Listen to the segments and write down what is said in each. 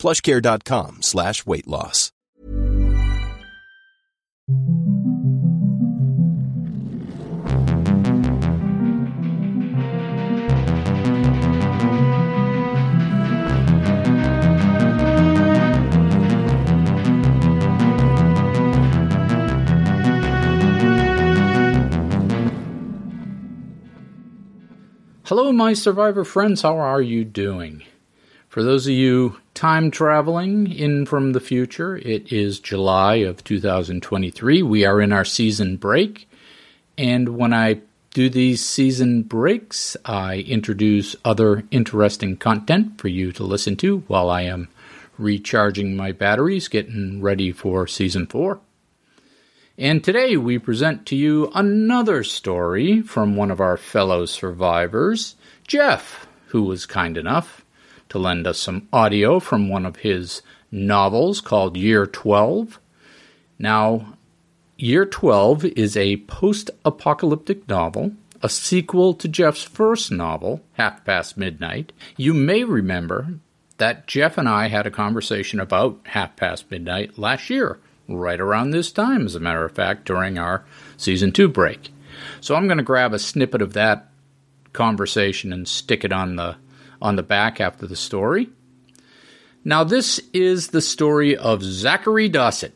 plushcare.com slash weight loss. Hello, my survivor friends. How are you doing? For those of you time traveling in from the future, it is July of 2023. We are in our season break. And when I do these season breaks, I introduce other interesting content for you to listen to while I am recharging my batteries, getting ready for season four. And today we present to you another story from one of our fellow survivors, Jeff, who was kind enough to lend us some audio from one of his novels called Year 12. Now, Year 12 is a post apocalyptic novel, a sequel to Jeff's first novel, Half Past Midnight. You may remember that Jeff and I had a conversation about Half Past Midnight last year right around this time, as a matter of fact, during our season two break. So I'm going to grab a snippet of that conversation and stick it on the on the back after the story. Now this is the story of Zachary Dossett,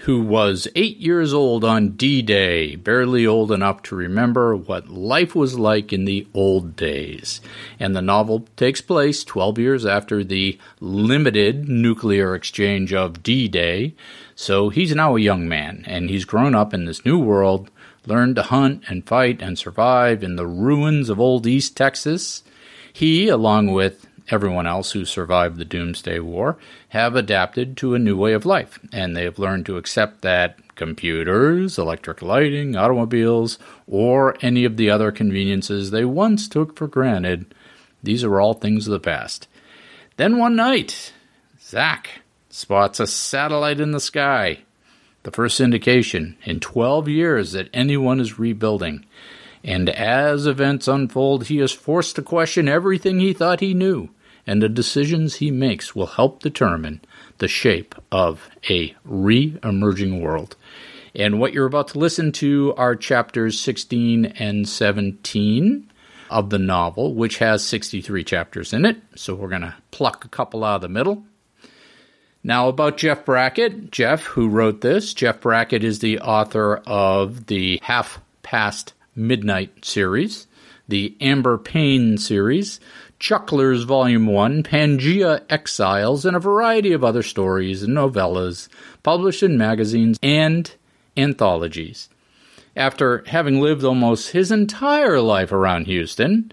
who was eight years old on D Day, barely old enough to remember what life was like in the old days. And the novel takes place 12 years after the limited nuclear exchange of D Day, so he's now a young man, and he's grown up in this new world, learned to hunt and fight and survive in the ruins of old East Texas. He, along with everyone else who survived the Doomsday War, have adapted to a new way of life, and they have learned to accept that computers, electric lighting, automobiles, or any of the other conveniences they once took for granted, these are all things of the past. Then one night, Zach, spots a satellite in the sky. The first indication in 12 years that anyone is rebuilding. And as events unfold, he is forced to question everything he thought he knew, and the decisions he makes will help determine the shape of a re emerging world. And what you're about to listen to are chapters 16 and 17 of the novel, which has 63 chapters in it. So we're going to pluck a couple out of the middle now, about Jeff Brackett, Jeff, who wrote this, Jeff Brackett is the author of the Half Past Midnight series, the Amber Pain series, Chucklers Volume 1, Pangea Exiles, and a variety of other stories and novellas published in magazines and anthologies. After having lived almost his entire life around Houston,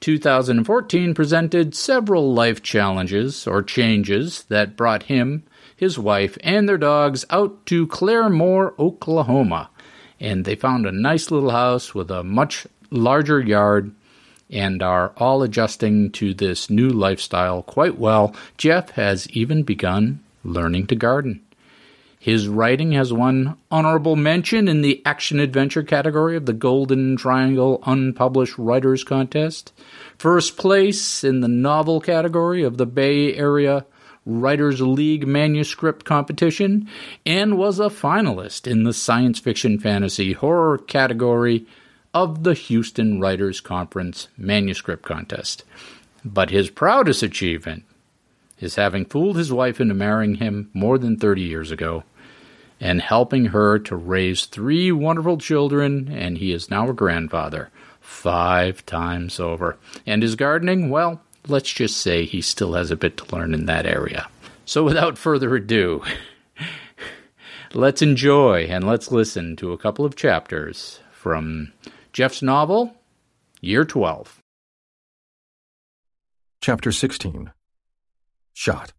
2014 presented several life challenges or changes that brought him, his wife, and their dogs out to Claremore, Oklahoma. And they found a nice little house with a much larger yard and are all adjusting to this new lifestyle quite well. Jeff has even begun learning to garden. His writing has won honorable mention in the action adventure category of the Golden Triangle Unpublished Writers Contest, first place in the novel category of the Bay Area Writers League Manuscript Competition, and was a finalist in the Science Fiction Fantasy Horror category of the Houston Writers Conference Manuscript Contest. But his proudest achievement is having fooled his wife into marrying him more than 30 years ago and helping her to raise three wonderful children, and he is now a grandfather five times over. And his gardening, well, let's just say he still has a bit to learn in that area. So without further ado, let's enjoy and let's listen to a couple of chapters from Jeff's novel, Year 12. Chapter 16 Shot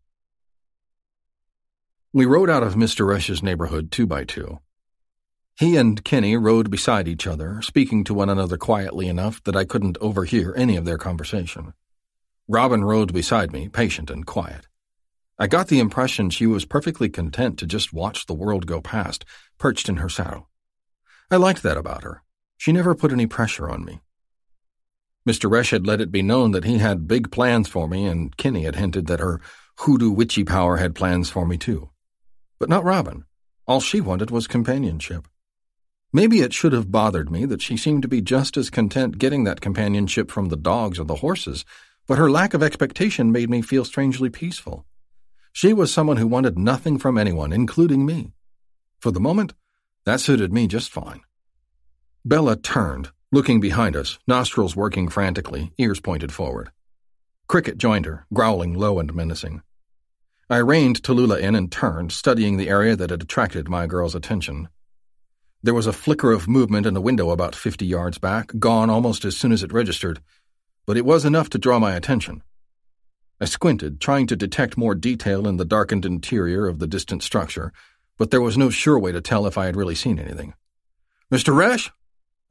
We rode out of Mr. Rush's neighborhood two by two. He and Kenny rode beside each other, speaking to one another quietly enough that I couldn't overhear any of their conversation. Robin rode beside me, patient and quiet. I got the impression she was perfectly content to just watch the world go past, perched in her saddle. I liked that about her. She never put any pressure on me. Mr. Resch had let it be known that he had big plans for me, and Kenny had hinted that her hoodoo witchy power had plans for me too. But not Robin. All she wanted was companionship. Maybe it should have bothered me that she seemed to be just as content getting that companionship from the dogs or the horses, but her lack of expectation made me feel strangely peaceful. She was someone who wanted nothing from anyone, including me. For the moment, that suited me just fine. Bella turned, looking behind us, nostrils working frantically, ears pointed forward. Cricket joined her, growling low and menacing. I reined Tallulah in and turned, studying the area that had attracted my girl's attention. There was a flicker of movement in a window about fifty yards back, gone almost as soon as it registered, but it was enough to draw my attention. I squinted, trying to detect more detail in the darkened interior of the distant structure, but there was no sure way to tell if I had really seen anything. Mr. Resch?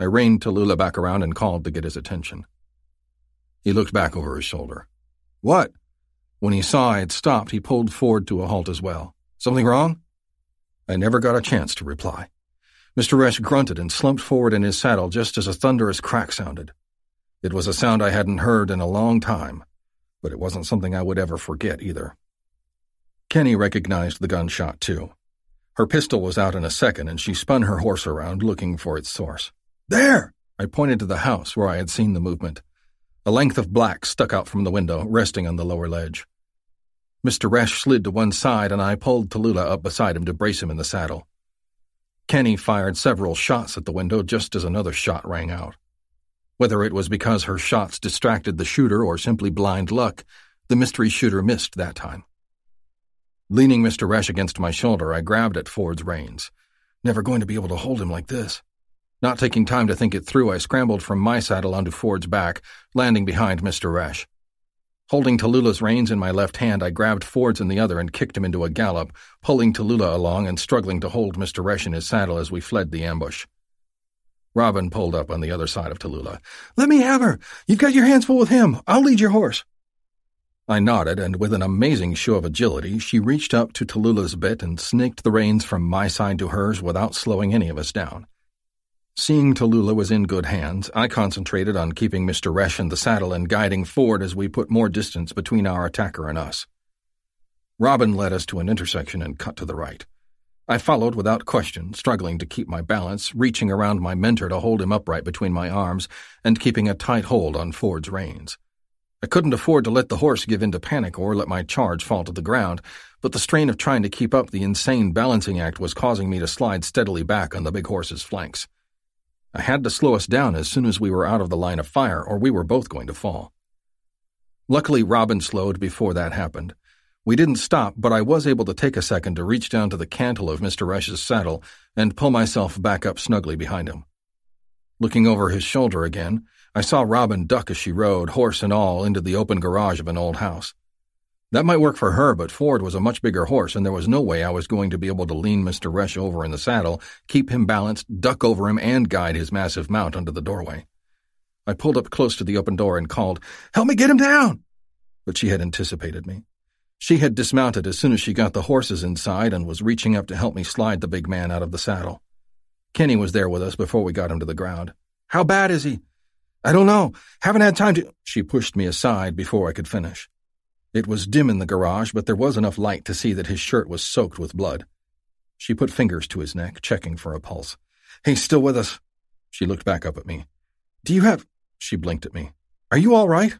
I reined Tallulah back around and called to get his attention. He looked back over his shoulder. What? When he saw I had stopped, he pulled Ford to a halt as well. Something wrong? I never got a chance to reply. Mr. Resch grunted and slumped forward in his saddle just as a thunderous crack sounded. It was a sound I hadn't heard in a long time but it wasn't something I would ever forget either. Kenny recognized the gunshot, too. Her pistol was out in a second, and she spun her horse around, looking for its source. There! I pointed to the house where I had seen the movement. A length of black stuck out from the window, resting on the lower ledge. Mr. Resch slid to one side, and I pulled Tallulah up beside him to brace him in the saddle. Kenny fired several shots at the window just as another shot rang out. Whether it was because her shots distracted the shooter or simply blind luck, the mystery shooter missed that time. Leaning Mr. Resch against my shoulder, I grabbed at Ford's reins. Never going to be able to hold him like this. Not taking time to think it through, I scrambled from my saddle onto Ford's back, landing behind Mr. Resch. Holding Tallulah's reins in my left hand, I grabbed Ford's in the other and kicked him into a gallop, pulling Tallulah along and struggling to hold Mr. Resch in his saddle as we fled the ambush. Robin pulled up on the other side of Tallulah. Let me have her. You've got your hands full with him. I'll lead your horse. I nodded, and with an amazing show of agility, she reached up to Tallulah's bit and snaked the reins from my side to hers without slowing any of us down. Seeing Tallulah was in good hands, I concentrated on keeping Mr. Resch in the saddle and guiding Ford as we put more distance between our attacker and us. Robin led us to an intersection and cut to the right. I followed without question, struggling to keep my balance, reaching around my mentor to hold him upright between my arms, and keeping a tight hold on Ford's reins. I couldn't afford to let the horse give in to panic or let my charge fall to the ground, but the strain of trying to keep up the insane balancing act was causing me to slide steadily back on the big horse's flanks. I had to slow us down as soon as we were out of the line of fire, or we were both going to fall. Luckily, Robin slowed before that happened. We didn't stop, but I was able to take a second to reach down to the cantle of Mr. Rush's saddle and pull myself back up snugly behind him. Looking over his shoulder again, I saw Robin duck as she rode, horse and all, into the open garage of an old house. That might work for her, but Ford was a much bigger horse, and there was no way I was going to be able to lean Mr. Resch over in the saddle, keep him balanced, duck over him, and guide his massive mount under the doorway. I pulled up close to the open door and called, Help me get him down! But she had anticipated me. She had dismounted as soon as she got the horses inside and was reaching up to help me slide the big man out of the saddle. Kenny was there with us before we got him to the ground. How bad is he? I don't know. Haven't had time to. She pushed me aside before I could finish. It was dim in the garage, but there was enough light to see that his shirt was soaked with blood. She put fingers to his neck, checking for a pulse. He's still with us. She looked back up at me. Do you have. She blinked at me. Are you all right?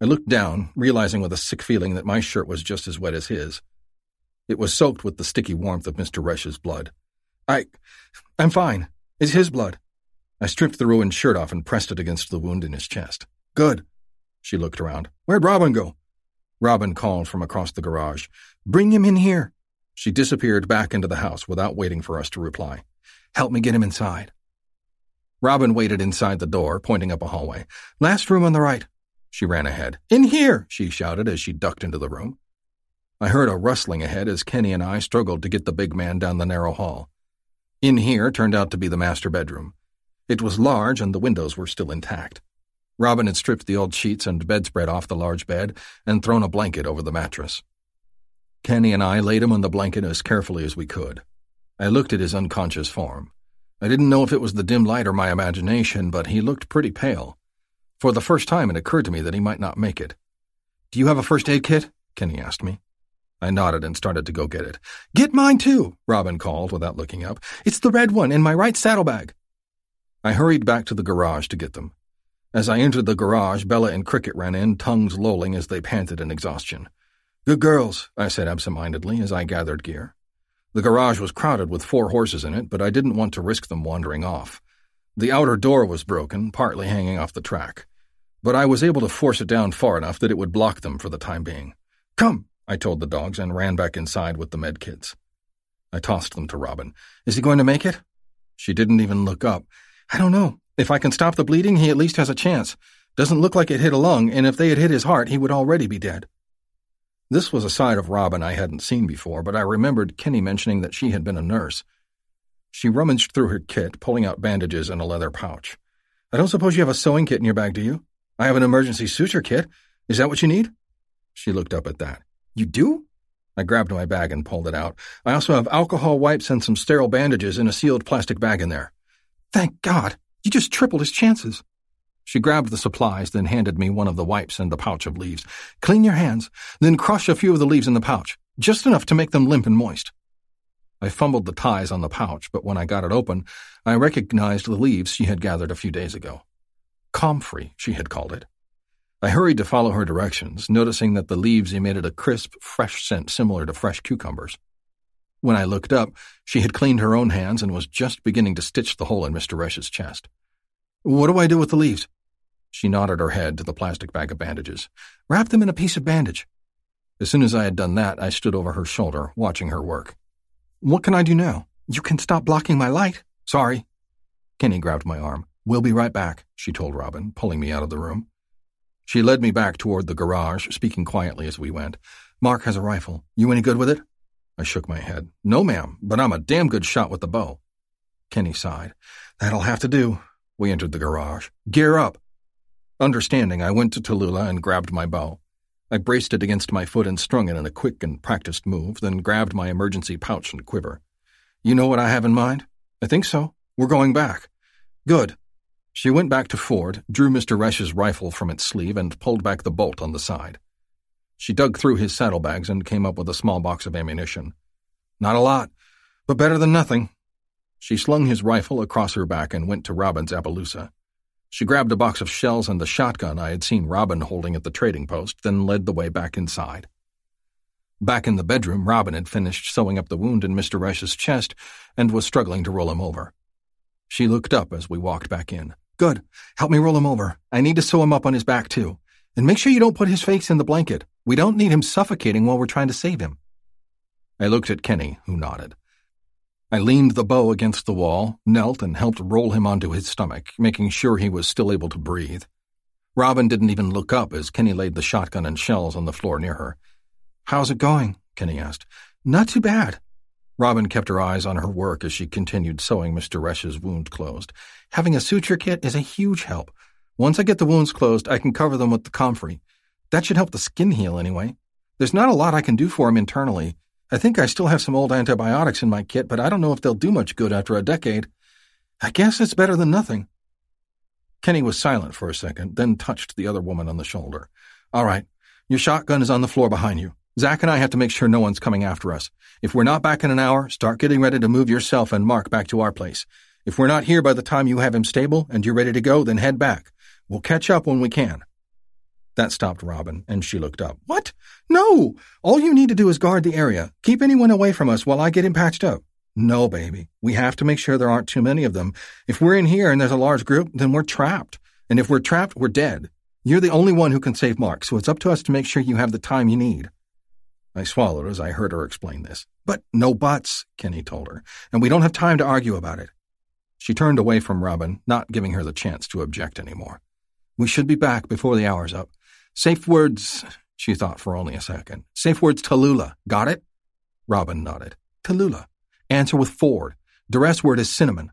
I looked down, realizing with a sick feeling that my shirt was just as wet as his. It was soaked with the sticky warmth of Mr. Resch's blood. I. I'm fine. It's his blood. I stripped the ruined shirt off and pressed it against the wound in his chest. Good. She looked around. Where'd Robin go? Robin called from across the garage. Bring him in here. She disappeared back into the house without waiting for us to reply. Help me get him inside. Robin waited inside the door, pointing up a hallway. Last room on the right. She ran ahead. In here, she shouted as she ducked into the room. I heard a rustling ahead as Kenny and I struggled to get the big man down the narrow hall. In here turned out to be the master bedroom. It was large and the windows were still intact. Robin had stripped the old sheets and bedspread off the large bed and thrown a blanket over the mattress. Kenny and I laid him on the blanket as carefully as we could. I looked at his unconscious form. I didn't know if it was the dim light or my imagination, but he looked pretty pale. For the first time, it occurred to me that he might not make it. Do you have a first aid kit? Kenny asked me. I nodded and started to go get it. Get mine too, Robin called without looking up. It's the red one in my right saddlebag. I hurried back to the garage to get them. As I entered the garage, Bella and Cricket ran in, tongues lolling as they panted in exhaustion. Good girls, I said absent-mindedly as I gathered gear. The garage was crowded with four horses in it, but I didn't want to risk them wandering off. The outer door was broken, partly hanging off the track, but I was able to force it down far enough that it would block them for the time being. Come, I told the dogs and ran back inside with the med kits. I tossed them to Robin. Is he going to make it? She didn't even look up. I don't know. If I can stop the bleeding, he at least has a chance. Doesn't look like it hit a lung, and if they had hit his heart, he would already be dead. This was a side of Robin I hadn't seen before, but I remembered Kenny mentioning that she had been a nurse. She rummaged through her kit, pulling out bandages and a leather pouch. I don't suppose you have a sewing kit in your bag, do you? I have an emergency suture kit. Is that what you need? She looked up at that. You do? I grabbed my bag and pulled it out. I also have alcohol wipes and some sterile bandages in a sealed plastic bag in there. Thank God! You just tripled his chances. She grabbed the supplies, then handed me one of the wipes and the pouch of leaves. Clean your hands, then crush a few of the leaves in the pouch, just enough to make them limp and moist. I fumbled the ties on the pouch, but when I got it open, I recognized the leaves she had gathered a few days ago. Comfrey, she had called it. I hurried to follow her directions, noticing that the leaves emitted a crisp, fresh scent similar to fresh cucumbers. When I looked up, she had cleaned her own hands and was just beginning to stitch the hole in Mr. Resch's chest. What do I do with the leaves? She nodded her head to the plastic bag of bandages. Wrap them in a piece of bandage. As soon as I had done that, I stood over her shoulder, watching her work. What can I do now? You can stop blocking my light. Sorry. Kenny grabbed my arm. We'll be right back, she told Robin, pulling me out of the room. She led me back toward the garage, speaking quietly as we went. Mark has a rifle. You any good with it? I shook my head. No, ma'am, but I'm a damn good shot with the bow. Kenny sighed. That'll have to do. We entered the garage. Gear up. Understanding, I went to Tallulah and grabbed my bow. I braced it against my foot and strung it in a quick and practiced move, then grabbed my emergency pouch and quiver. You know what I have in mind? I think so. We're going back. Good. She went back to Ford, drew Mr. Resch's rifle from its sleeve, and pulled back the bolt on the side. She dug through his saddlebags and came up with a small box of ammunition. Not a lot, but better than nothing. She slung his rifle across her back and went to Robin's Appaloosa. She grabbed a box of shells and the shotgun I had seen Robin holding at the trading post, then led the way back inside. Back in the bedroom, Robin had finished sewing up the wound in Mr. Resch's chest and was struggling to roll him over. She looked up as we walked back in. Good. Help me roll him over. I need to sew him up on his back, too. And make sure you don't put his face in the blanket. We don't need him suffocating while we're trying to save him. I looked at Kenny, who nodded. I leaned the bow against the wall, knelt, and helped roll him onto his stomach, making sure he was still able to breathe. Robin didn't even look up as Kenny laid the shotgun and shells on the floor near her. How's it going? Kenny asked. Not too bad. Robin kept her eyes on her work as she continued sewing Mr. Resch's wound closed. Having a suture kit is a huge help. Once I get the wounds closed, I can cover them with the comfrey. That should help the skin heal anyway. There's not a lot I can do for him internally. I think I still have some old antibiotics in my kit, but I don't know if they'll do much good after a decade. I guess it's better than nothing. Kenny was silent for a second, then touched the other woman on the shoulder. All right, your shotgun is on the floor behind you. Zack and I have to make sure no one's coming after us. If we're not back in an hour, start getting ready to move yourself and Mark back to our place. If we're not here by the time you have him stable and you're ready to go, then head back. We'll catch up when we can. That stopped Robin, and she looked up. What? No! All you need to do is guard the area. Keep anyone away from us while I get him patched up. No, baby. We have to make sure there aren't too many of them. If we're in here and there's a large group, then we're trapped. And if we're trapped, we're dead. You're the only one who can save Mark, so it's up to us to make sure you have the time you need. I swallowed as I heard her explain this. But no buts, Kenny told her, and we don't have time to argue about it. She turned away from Robin, not giving her the chance to object anymore. We should be back before the hour's up. Safe words, She thought for only a second. Safe word's Tallulah. Got it? Robin nodded. Tallulah. Answer with Ford. Duress word is cinnamon.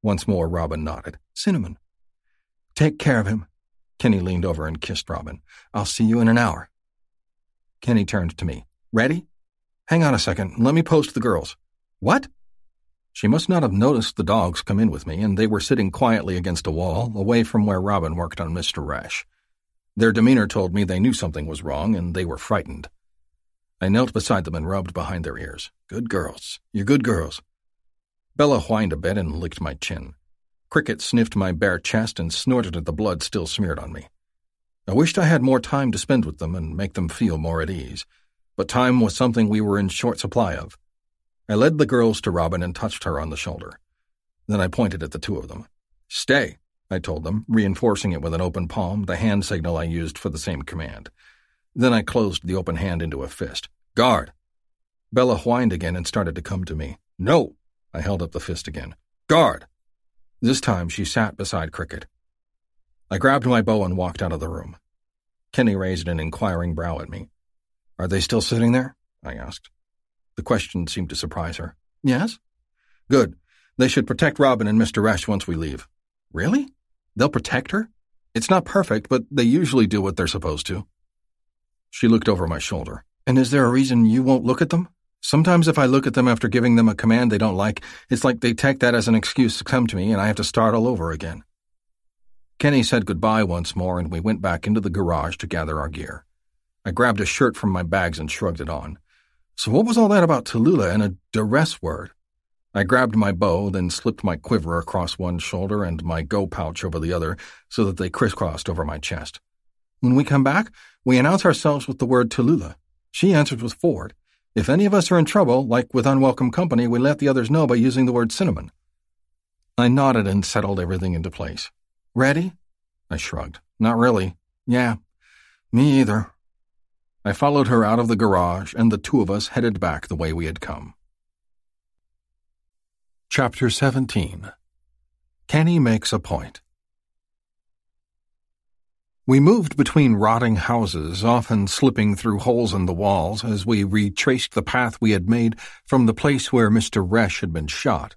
Once more, Robin nodded. Cinnamon. Take care of him. Kenny leaned over and kissed Robin. I'll see you in an hour. Kenny turned to me. Ready? Hang on a second. Let me post the girls. What? She must not have noticed the dogs come in with me, and they were sitting quietly against a wall, away from where Robin worked on Mr. Resch. Their demeanor told me they knew something was wrong, and they were frightened. I knelt beside them and rubbed behind their ears. Good girls. You're good girls. Bella whined a bit and licked my chin. Cricket sniffed my bare chest and snorted at the blood still smeared on me. I wished I had more time to spend with them and make them feel more at ease, but time was something we were in short supply of. I led the girls to Robin and touched her on the shoulder. Then I pointed at the two of them. Stay, I told them, reinforcing it with an open palm, the hand signal I used for the same command. Then I closed the open hand into a fist. Guard! Bella whined again and started to come to me. No! I held up the fist again. Guard! This time she sat beside Cricket. I grabbed my bow and walked out of the room. Kenny raised an inquiring brow at me. Are they still sitting there? I asked. The question seemed to surprise her. Yes? Good. They should protect Robin and Mr. Resch once we leave. Really? They'll protect her? It's not perfect, but they usually do what they're supposed to. She looked over my shoulder. And is there a reason you won't look at them? Sometimes if I look at them after giving them a command they don't like, it's like they take that as an excuse to come to me and I have to start all over again. Kenny said goodbye once more and we went back into the garage to gather our gear. I grabbed a shirt from my bags and shrugged it on. So what was all that about Tallulah and a duress word? I grabbed my bow, then slipped my quiver across one shoulder and my go pouch over the other so that they crisscrossed over my chest. When we come back, we announce ourselves with the word Tallulah. She answers with Ford. If any of us are in trouble, like with unwelcome company, we let the others know by using the word cinnamon. I nodded and settled everything into place. Ready? I shrugged. Not really. Yeah, me either. I followed her out of the garage, and the two of us headed back the way we had come. Chapter 17 Kenny Makes a Point We moved between rotting houses, often slipping through holes in the walls as we retraced the path we had made from the place where Mr. Resch had been shot.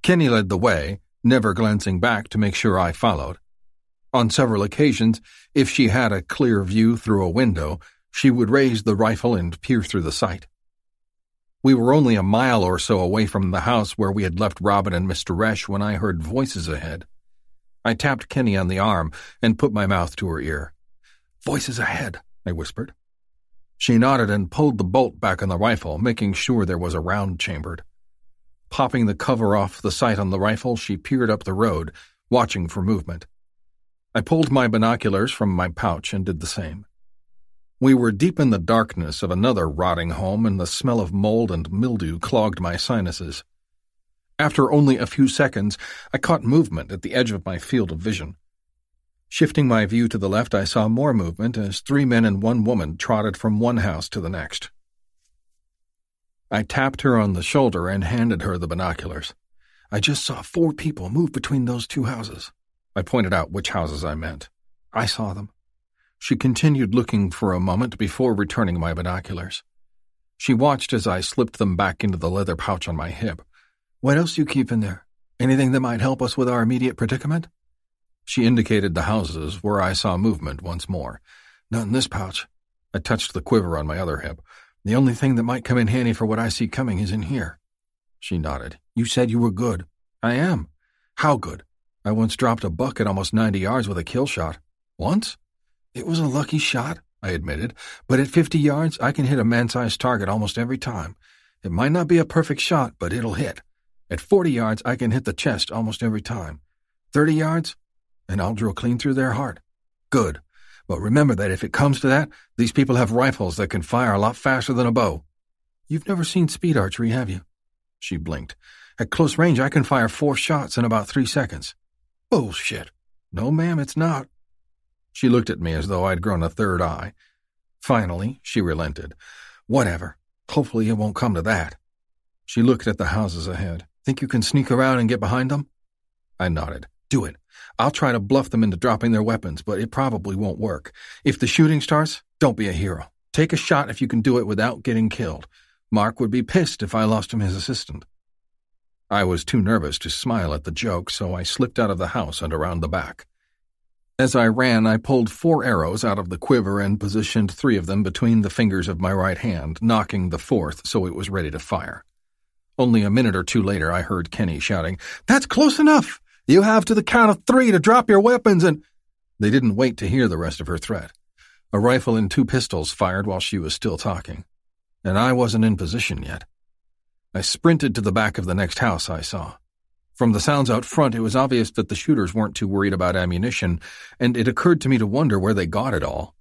Kenny led the way, never glancing back to make sure I followed. On several occasions, if she had a clear view through a window, she would raise the rifle and peer through the sight. We were only a mile or so away from the house where we had left Robin and Mr. Resch when I heard voices ahead. I tapped Kenny on the arm and put my mouth to her ear. Voices ahead, I whispered. She nodded and pulled the bolt back on the rifle, making sure there was a round chambered. Popping the cover off the sight on the rifle, she peered up the road, watching for movement. I pulled my binoculars from my pouch and did the same. We were deep in the darkness of another rotting home, and the smell of mold and mildew clogged my sinuses. After only a few seconds, I caught movement at the edge of my field of vision. Shifting my view to the left, I saw more movement as three men and one woman trotted from one house to the next. I tapped her on the shoulder and handed her the binoculars. I just saw four people move between those two houses. I pointed out which houses I meant. I saw them. She continued looking for a moment before returning my binoculars. She watched as I slipped them back into the leather pouch on my hip. What else do you keep in there? Anything that might help us with our immediate predicament? She indicated the houses where I saw movement once more. Not in this pouch. I touched the quiver on my other hip. The only thing that might come in handy for what I see coming is in here. She nodded. You said you were good. I am. How good? I once dropped a buck at almost 90 yards with a kill shot. Once? It was a lucky shot, I admitted, but at 50 yards, I can hit a man sized target almost every time. It might not be a perfect shot, but it'll hit. At 40 yards, I can hit the chest almost every time. 30 yards, and I'll drill clean through their heart. Good. But remember that if it comes to that, these people have rifles that can fire a lot faster than a bow. You've never seen speed archery, have you? She blinked. At close range, I can fire four shots in about three seconds. Bullshit. No, ma'am, it's not. She looked at me as though I'd grown a third eye. Finally, she relented. Whatever. Hopefully it won't come to that. She looked at the houses ahead. Think you can sneak around and get behind them? I nodded. Do it. I'll try to bluff them into dropping their weapons, but it probably won't work. If the shooting starts, don't be a hero. Take a shot if you can do it without getting killed. Mark would be pissed if I lost him his assistant. I was too nervous to smile at the joke, so I slipped out of the house and around the back. As I ran, I pulled four arrows out of the quiver and positioned three of them between the fingers of my right hand, nocking the fourth so it was ready to fire. Only a minute or two later, I heard Kenny shouting, That's close enough! You have to the count of three to drop your weapons and. They didn't wait to hear the rest of her threat. A rifle and two pistols fired while she was still talking. And I wasn't in position yet. I sprinted to the back of the next house I saw. From the sounds out front, it was obvious that the shooters weren't too worried about ammunition, and it occurred to me to wonder where they got it all.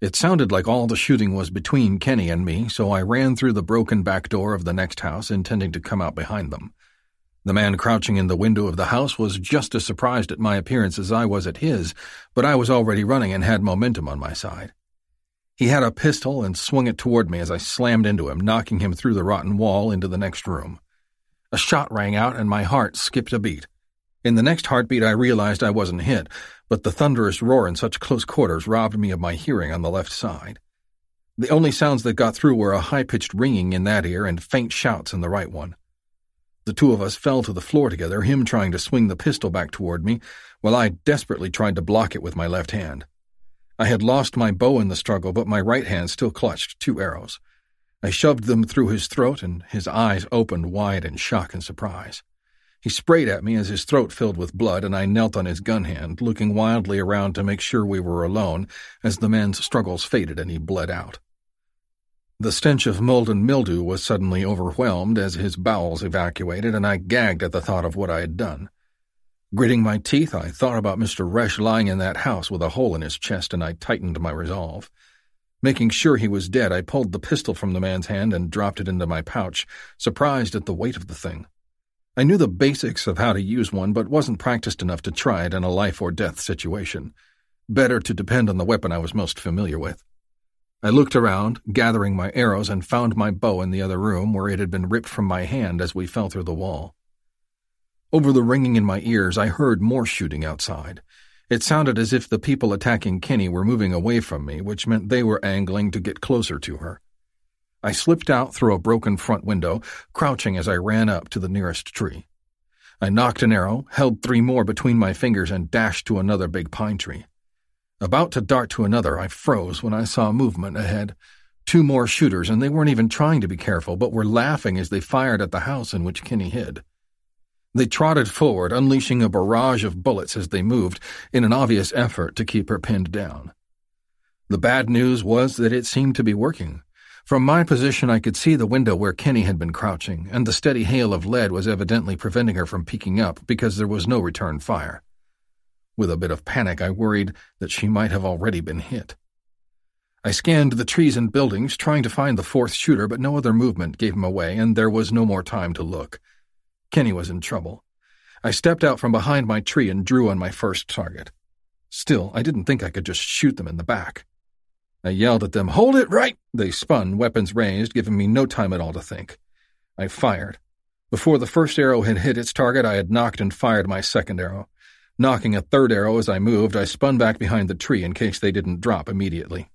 It sounded like all the shooting was between Kenny and me, so I ran through the broken back door of the next house, intending to come out behind them. The man crouching in the window of the house was just as surprised at my appearance as I was at his, but I was already running and had momentum on my side. He had a pistol and swung it toward me as I slammed into him, knocking him through the rotten wall into the next room. A shot rang out and my heart skipped a beat. In the next heartbeat, I realized I wasn't hit, but the thunderous roar in such close quarters robbed me of my hearing on the left side. The only sounds that got through were a high pitched ringing in that ear and faint shouts in the right one. The two of us fell to the floor together, him trying to swing the pistol back toward me, while I desperately tried to block it with my left hand. I had lost my bow in the struggle, but my right hand still clutched two arrows. I shoved them through his throat, and his eyes opened wide in shock and surprise. He sprayed at me as his throat filled with blood, and I knelt on his gun hand, looking wildly around to make sure we were alone as the man's struggles faded and he bled out. The stench of mold and mildew was suddenly overwhelmed as his bowels evacuated, and I gagged at the thought of what I had done. Gritting my teeth, I thought about Mr. Resch lying in that house with a hole in his chest, and I tightened my resolve. Making sure he was dead, I pulled the pistol from the man's hand and dropped it into my pouch, surprised at the weight of the thing. I knew the basics of how to use one, but wasn't practiced enough to try it in a life or death situation. Better to depend on the weapon I was most familiar with. I looked around, gathering my arrows, and found my bow in the other room where it had been ripped from my hand as we fell through the wall. Over the ringing in my ears, I heard more shooting outside. It sounded as if the people attacking Kenny were moving away from me, which meant they were angling to get closer to her. I slipped out through a broken front window, crouching as I ran up to the nearest tree. I nocked an arrow, held three more between my fingers, and dashed to another big pine tree. About to dart to another, I froze when I saw movement ahead. Two more shooters, and they weren't even trying to be careful, but were laughing as they fired at the house in which Kenny hid. They trotted forward, unleashing a barrage of bullets as they moved, in an obvious effort to keep her pinned down. The bad news was that it seemed to be working. From my position, I could see the window where Kenny had been crouching, and the steady hail of lead was evidently preventing her from peeking up because there was no return fire. With a bit of panic, I worried that she might have already been hit. I scanned the trees and buildings, trying to find the fourth shooter, but no other movement gave him away, and there was no more time to look. Kenny was in trouble. I stepped out from behind my tree and drew on my first target. Still, I didn't think I could just shoot them in the back. I yelled at them, Hold it right! They spun, weapons raised, giving me no time at all to think. I fired. Before the first arrow had hit its target, I had nocked and fired my second arrow. Nocking a third arrow as I moved, I spun back behind the tree in case they didn't drop immediately.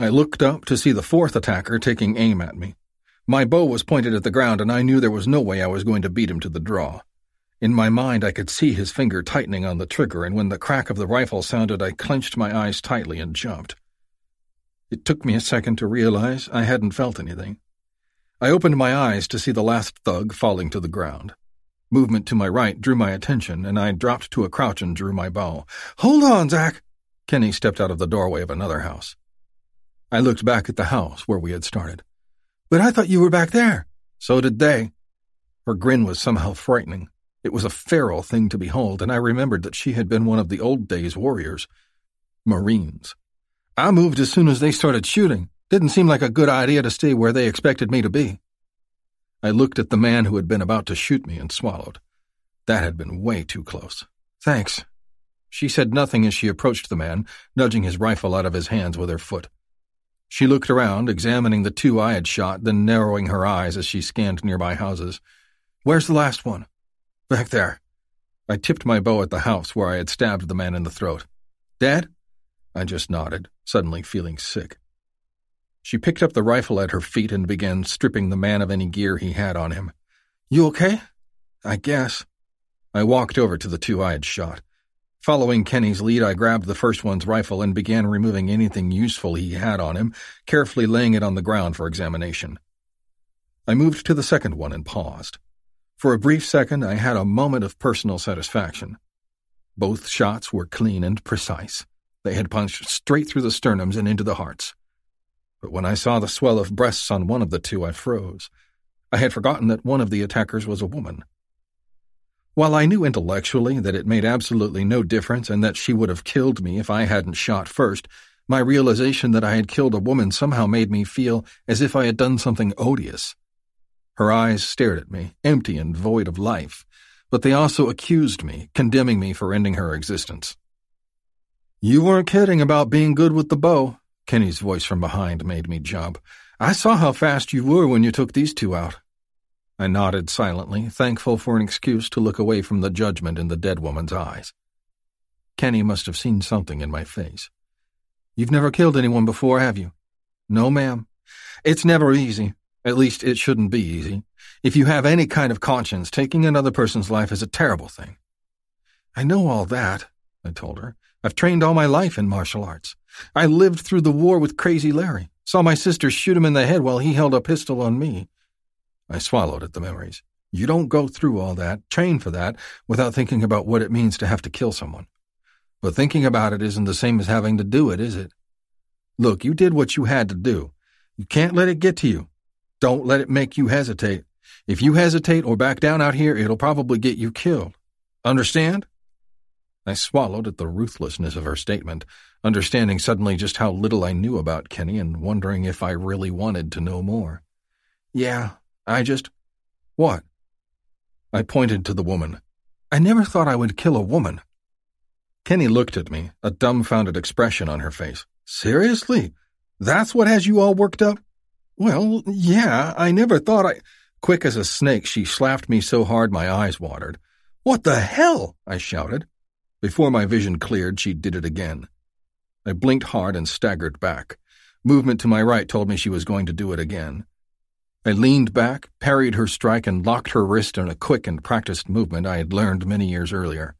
I looked up to see the fourth attacker taking aim at me. My bow was pointed at the ground, and I knew there was no way I was going to beat him to the draw. In my mind, I could see his finger tightening on the trigger, and when the crack of the rifle sounded, I clenched my eyes tightly and jumped. It took me a second to realize I hadn't felt anything. I opened my eyes to see the last thug falling to the ground. Movement to my right drew my attention, and I dropped to a crouch and drew my bow. Hold on, Zack! Kenny stepped out of the doorway of another house. I looked back at the house where we had started. But I thought you were back there. So did they. Her grin was somehow frightening. It was a feral thing to behold, and I remembered that she had been one of the old days warriors. Marines. I moved as soon as they started shooting. Didn't seem like a good idea to stay where they expected me to be. I looked at the man who had been about to shoot me and swallowed. That had been way too close. Thanks. She said nothing as she approached the man, nudging his rifle out of his hands with her foot. She looked around, examining the two I had shot, then narrowing her eyes as she scanned nearby houses. Where's the last one? Back there. I tipped my bow at the house where I had stabbed the man in the throat. Dad? I just nodded, suddenly feeling sick. She picked up the rifle at her feet and began stripping the man of any gear he had on him. You okay? I guess. I walked over to the two I had shot. Following Kenny's lead, I grabbed the first one's rifle and began removing anything useful he had on him, carefully laying it on the ground for examination. I moved to the second one and paused. For a brief second, I had a moment of personal satisfaction. Both shots were clean and precise. They had punched straight through the sternums and into the hearts. But when I saw the swell of breasts on one of the two, I froze. I had forgotten that one of the attackers was a woman. While I knew intellectually that it made absolutely no difference and that she would have killed me if I hadn't shot first, my realization that I had killed a woman somehow made me feel as if I had done something odious. Her eyes stared at me, empty and void of life, but they also accused me, condemning me for ending her existence. You weren't kidding about being good with the bow, Kenny's voice from behind made me jump. I saw how fast you were when you took these two out. I nodded silently, thankful for an excuse to look away from the judgment in the dead woman's eyes. Kenny must have seen something in my face. You've never killed anyone before, have you? No, ma'am. It's never easy. At least it shouldn't be easy. If you have any kind of conscience, taking another person's life is a terrible thing. I know all that, I told her. I've trained all my life in martial arts. I lived through the war with Crazy Larry, saw my sister shoot him in the head while he held a pistol on me. I swallowed at the memories. You don't go through all that, train for that, without thinking about what it means to have to kill someone. But thinking about it isn't the same as having to do it, is it? Look, you did what you had to do. You can't let it get to you. Don't let it make you hesitate. If you hesitate or back down out here, it'll probably get you killed. Understand? I swallowed at the ruthlessness of her statement, understanding suddenly just how little I knew about Kenny and wondering if I really wanted to know more. Yeah, I just. What? I pointed to the woman. I never thought I would kill a woman. Kenny looked at me, a dumbfounded expression on her face. Seriously? That's what has you all worked up? Well, yeah, I never thought I. Quick as a snake, she slapped me so hard my eyes watered. What the hell? I shouted. Before my vision cleared, she did it again. I blinked hard and staggered back. Movement to my right told me she was going to do it again. I leaned back, parried her strike, and locked her wrist in a quick and practiced movement I had learned many years earlier.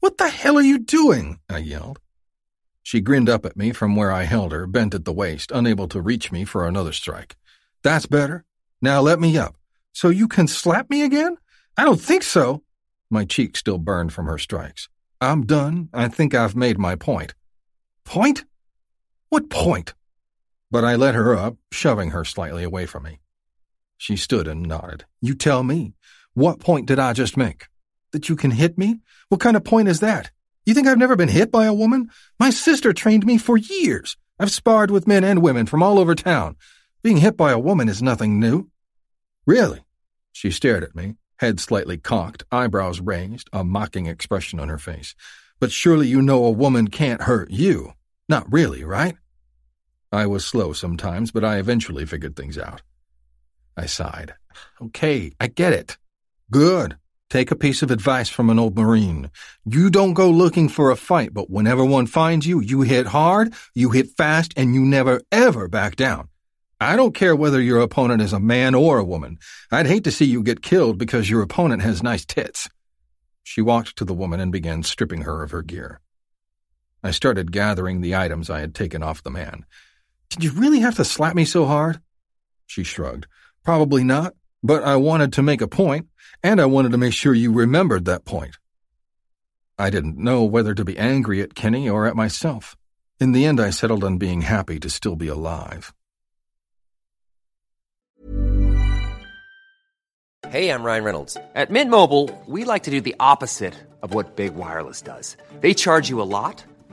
What the hell are you doing? I yelled. She grinned up at me from where I held her, bent at the waist, unable to reach me for another strike. That's better. Now let me up. So you can slap me again? I don't think so. My cheek still burned from her strikes. I'm done. I think I've made my point. Point? What point? But I let her up, shoving her slightly away from me. She stood and nodded. You tell me. What point did I just make? That you can hit me? What kind of point is that? You think I've never been hit by a woman? My sister trained me for years. I've sparred with men and women from all over town. Being hit by a woman is nothing new. Really? She stared at me, head slightly cocked, eyebrows raised, a mocking expression on her face. But surely you know a woman can't hurt you. Not really, right? I was slow sometimes, but I eventually figured things out. I sighed. Okay, I get it. Good. Take a piece of advice from an old Marine. You don't go looking for a fight, but whenever one finds you, you hit hard, you hit fast, and you never ever back down. I don't care whether your opponent is a man or a woman. I'd hate to see you get killed because your opponent has nice tits. She walked to the woman and began stripping her of her gear. I started gathering the items I had taken off the man. Did you really have to slap me so hard? She shrugged. Probably not, but I wanted to make a point, and I wanted to make sure you remembered that point. I didn't know whether to be angry at Kenny or at myself. In the end, I settled on being happy to still be alive. Hey, I'm Ryan Reynolds. At Mint Mobile, we like to do the opposite of what Big Wireless does. They charge you a lot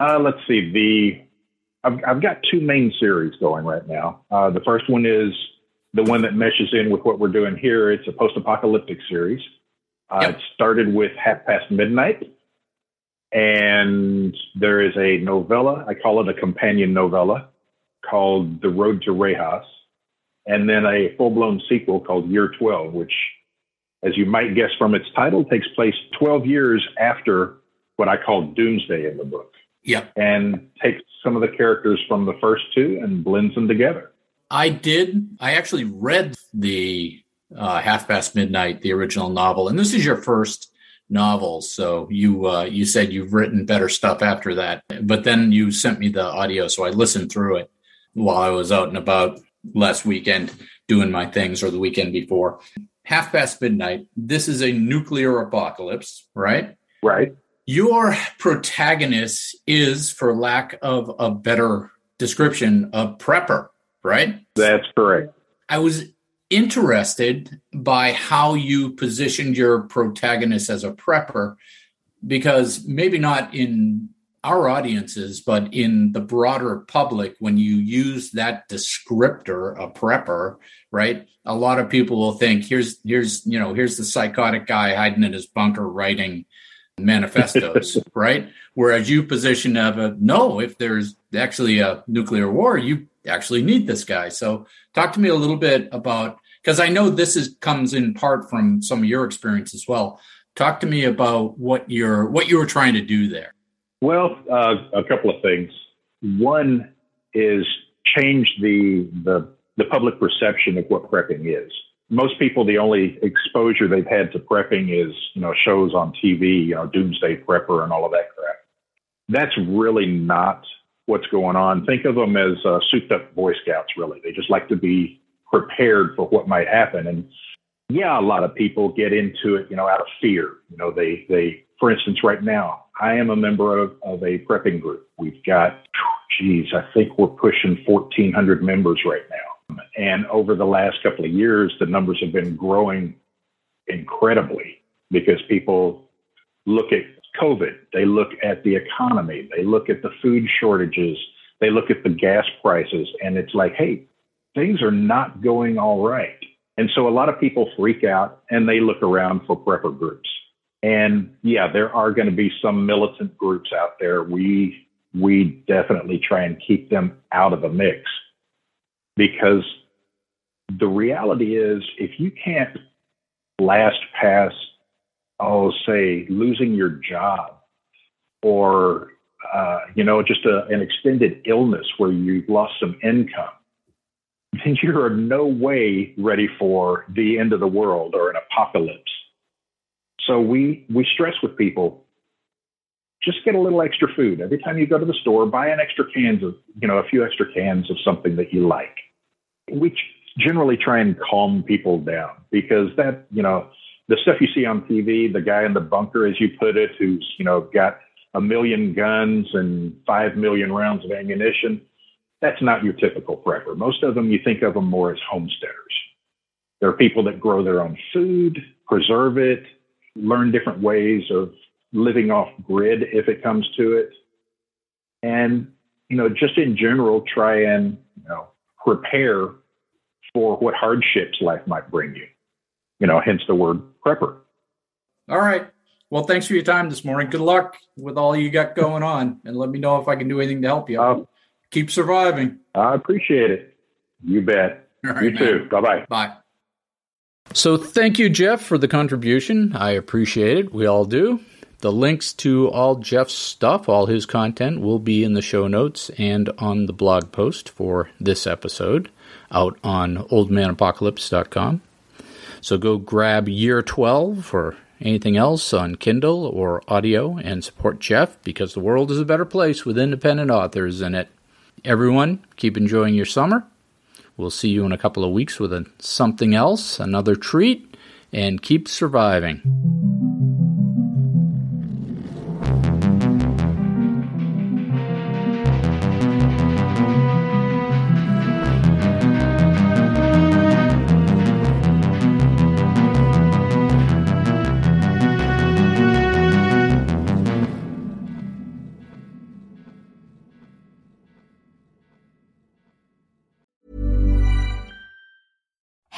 Uh, let's see. The I've, I've got two main series going right now. Uh, the first one is the one that meshes in with what we're doing here. It's a post-apocalyptic series. Uh, yep. It started with Half Past Midnight, and there is a novella. I call it a companion novella called The Road to Rejas, and then a full-blown sequel called Year 12, which, as you might guess from its title, takes place 12 years after what I call Doomsday in the book. Yep. And takes some of the characters from the first two and blends them together. I did. I actually read the uh, Half Past Midnight, the original novel, and this is your first novel. So you uh, you said you've written better stuff after that, but then you sent me the audio, so I listened through it while I was out and about last weekend doing my things or the weekend before. Half Past Midnight. This is a nuclear apocalypse, right? Right. Your protagonist is, for lack of a better description, a prepper, right? That's correct. I was interested by how you positioned your protagonist as a prepper because maybe not in our audiences, but in the broader public, when you use that descriptor, a prepper, right? A lot of people will think, here's here's you know, here's the psychotic guy hiding in his bunker writing manifestos, right? Whereas you position of a no, if there's actually a nuclear war, you actually need this guy. So talk to me a little bit about because I know this is comes in part from some of your experience as well. Talk to me about what you're what you were trying to do there. Well, uh, a couple of things. One is change the the the public perception of what prepping is most people, the only exposure they've had to prepping is, you know, shows on TV, you know, Doomsday Prepper and all of that crap. That's really not what's going on. Think of them as uh, souped up Boy Scouts, really. They just like to be prepared for what might happen. And yeah, a lot of people get into it, you know, out of fear. You know, they, they, for instance, right now, I am a member of, of a prepping group. We've got, geez, I think we're pushing 1,400 members right now and over the last couple of years, the numbers have been growing incredibly because people look at COVID, they look at the economy, they look at the food shortages, they look at the gas prices, and it's like, hey, things are not going all right. And so a lot of people freak out and they look around for prepper groups. And yeah, there are going to be some militant groups out there. We we definitely try and keep them out of the mix because the reality is if you can't last past, oh, say, losing your job or, uh, you know, just a, an extended illness where you've lost some income, then you're no way ready for the end of the world or an apocalypse. So we, we stress with people just get a little extra food every time you go to the store buy an extra cans of you know a few extra cans of something that you like we generally try and calm people down because that, you know, the stuff you see on TV, the guy in the bunker, as you put it, who's, you know, got a million guns and five million rounds of ammunition, that's not your typical prepper. Most of them, you think of them more as homesteaders. There are people that grow their own food, preserve it, learn different ways of living off grid if it comes to it. And, you know, just in general, try and, you know, prepare for what hardships life might bring you. You know, hence the word prepper. All right. Well, thanks for your time this morning. Good luck with all you got going on, and let me know if I can do anything to help you. Uh, Keep surviving. I appreciate it. You bet. Right, you too. Bye bye. Bye. So, thank you, Jeff, for the contribution. I appreciate it. We all do. The links to all Jeff's stuff, all his content, will be in the show notes and on the blog post for this episode out on oldmanapocalypse.com. So go grab year 12 or anything else on Kindle or audio and support Jeff because the world is a better place with independent authors in it. Everyone, keep enjoying your summer. We'll see you in a couple of weeks with a, something else, another treat, and keep surviving.